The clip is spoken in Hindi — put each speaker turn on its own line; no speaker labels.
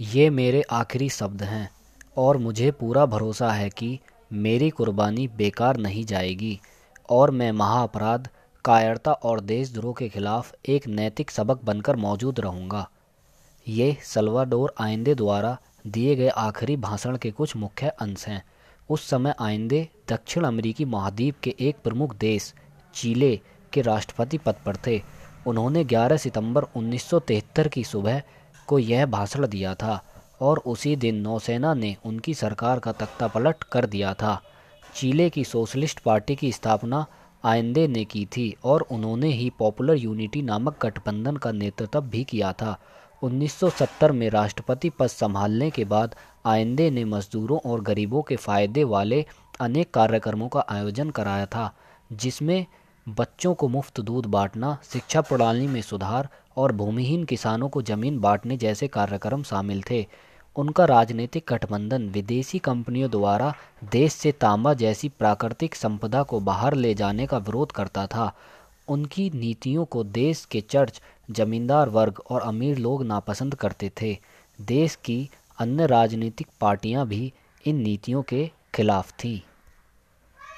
ये मेरे आखिरी शब्द हैं, और मुझे पूरा भरोसा है कि मेरी कुर्बानी बेकार नहीं जाएगी, और मैं महाअपराध, कायरता और देशद्रोह के खिलाफ एक नैतिक सबक बनकर मौजूद रहूँगा। ये सल्वाडोर आइंदे द्वारा दिए गए आखिरी भाषण के कुछ मुख्य अंश हैं। उस समय आइंदे दक्षिण अमेरिकी महाद्वीप के एक प्रमुख देश, चीले के राष्ट्रपति पद पर थे। उन्होंने 11 सितंबर 1973 की सुबह को यह भाषण दिया था और उसी दिन नौसेना ने उनकी सरकार का तख्ता पलट कर दिया था। चीले की सोशलिस्ट पार्टी की स्थापना आइंदे ने की थी और उन्होंने ही पॉपुलर यूनिटी नामक गठबंधन का नेतृत्व भी किया था। 1970 में राष्ट्रपति पद संभालने के बाद आइंदे ने मजदूरों और गरीबों के फ़ायदे वाले अनेक कार्यक्रमों का आयोजन कराया था, जिसमें बच्चों को मुफ़्त दूध बांटना, शिक्षा प्रणाली में सुधार और भूमिहीन किसानों को ज़मीन बांटने जैसे कार्यक्रम शामिल थे। उनका राजनीतिक गठबंधन विदेशी कंपनियों द्वारा देश से तांबा जैसी प्राकृतिक संपदा को बाहर ले जाने का विरोध करता था। उनकी नीतियों को देश के चर्च, जमींदार वर्ग और अमीर लोग नापसंद करते थे। देश की अन्य राजनीतिक पार्टियाँ भी इन नीतियों के खिलाफ थीं।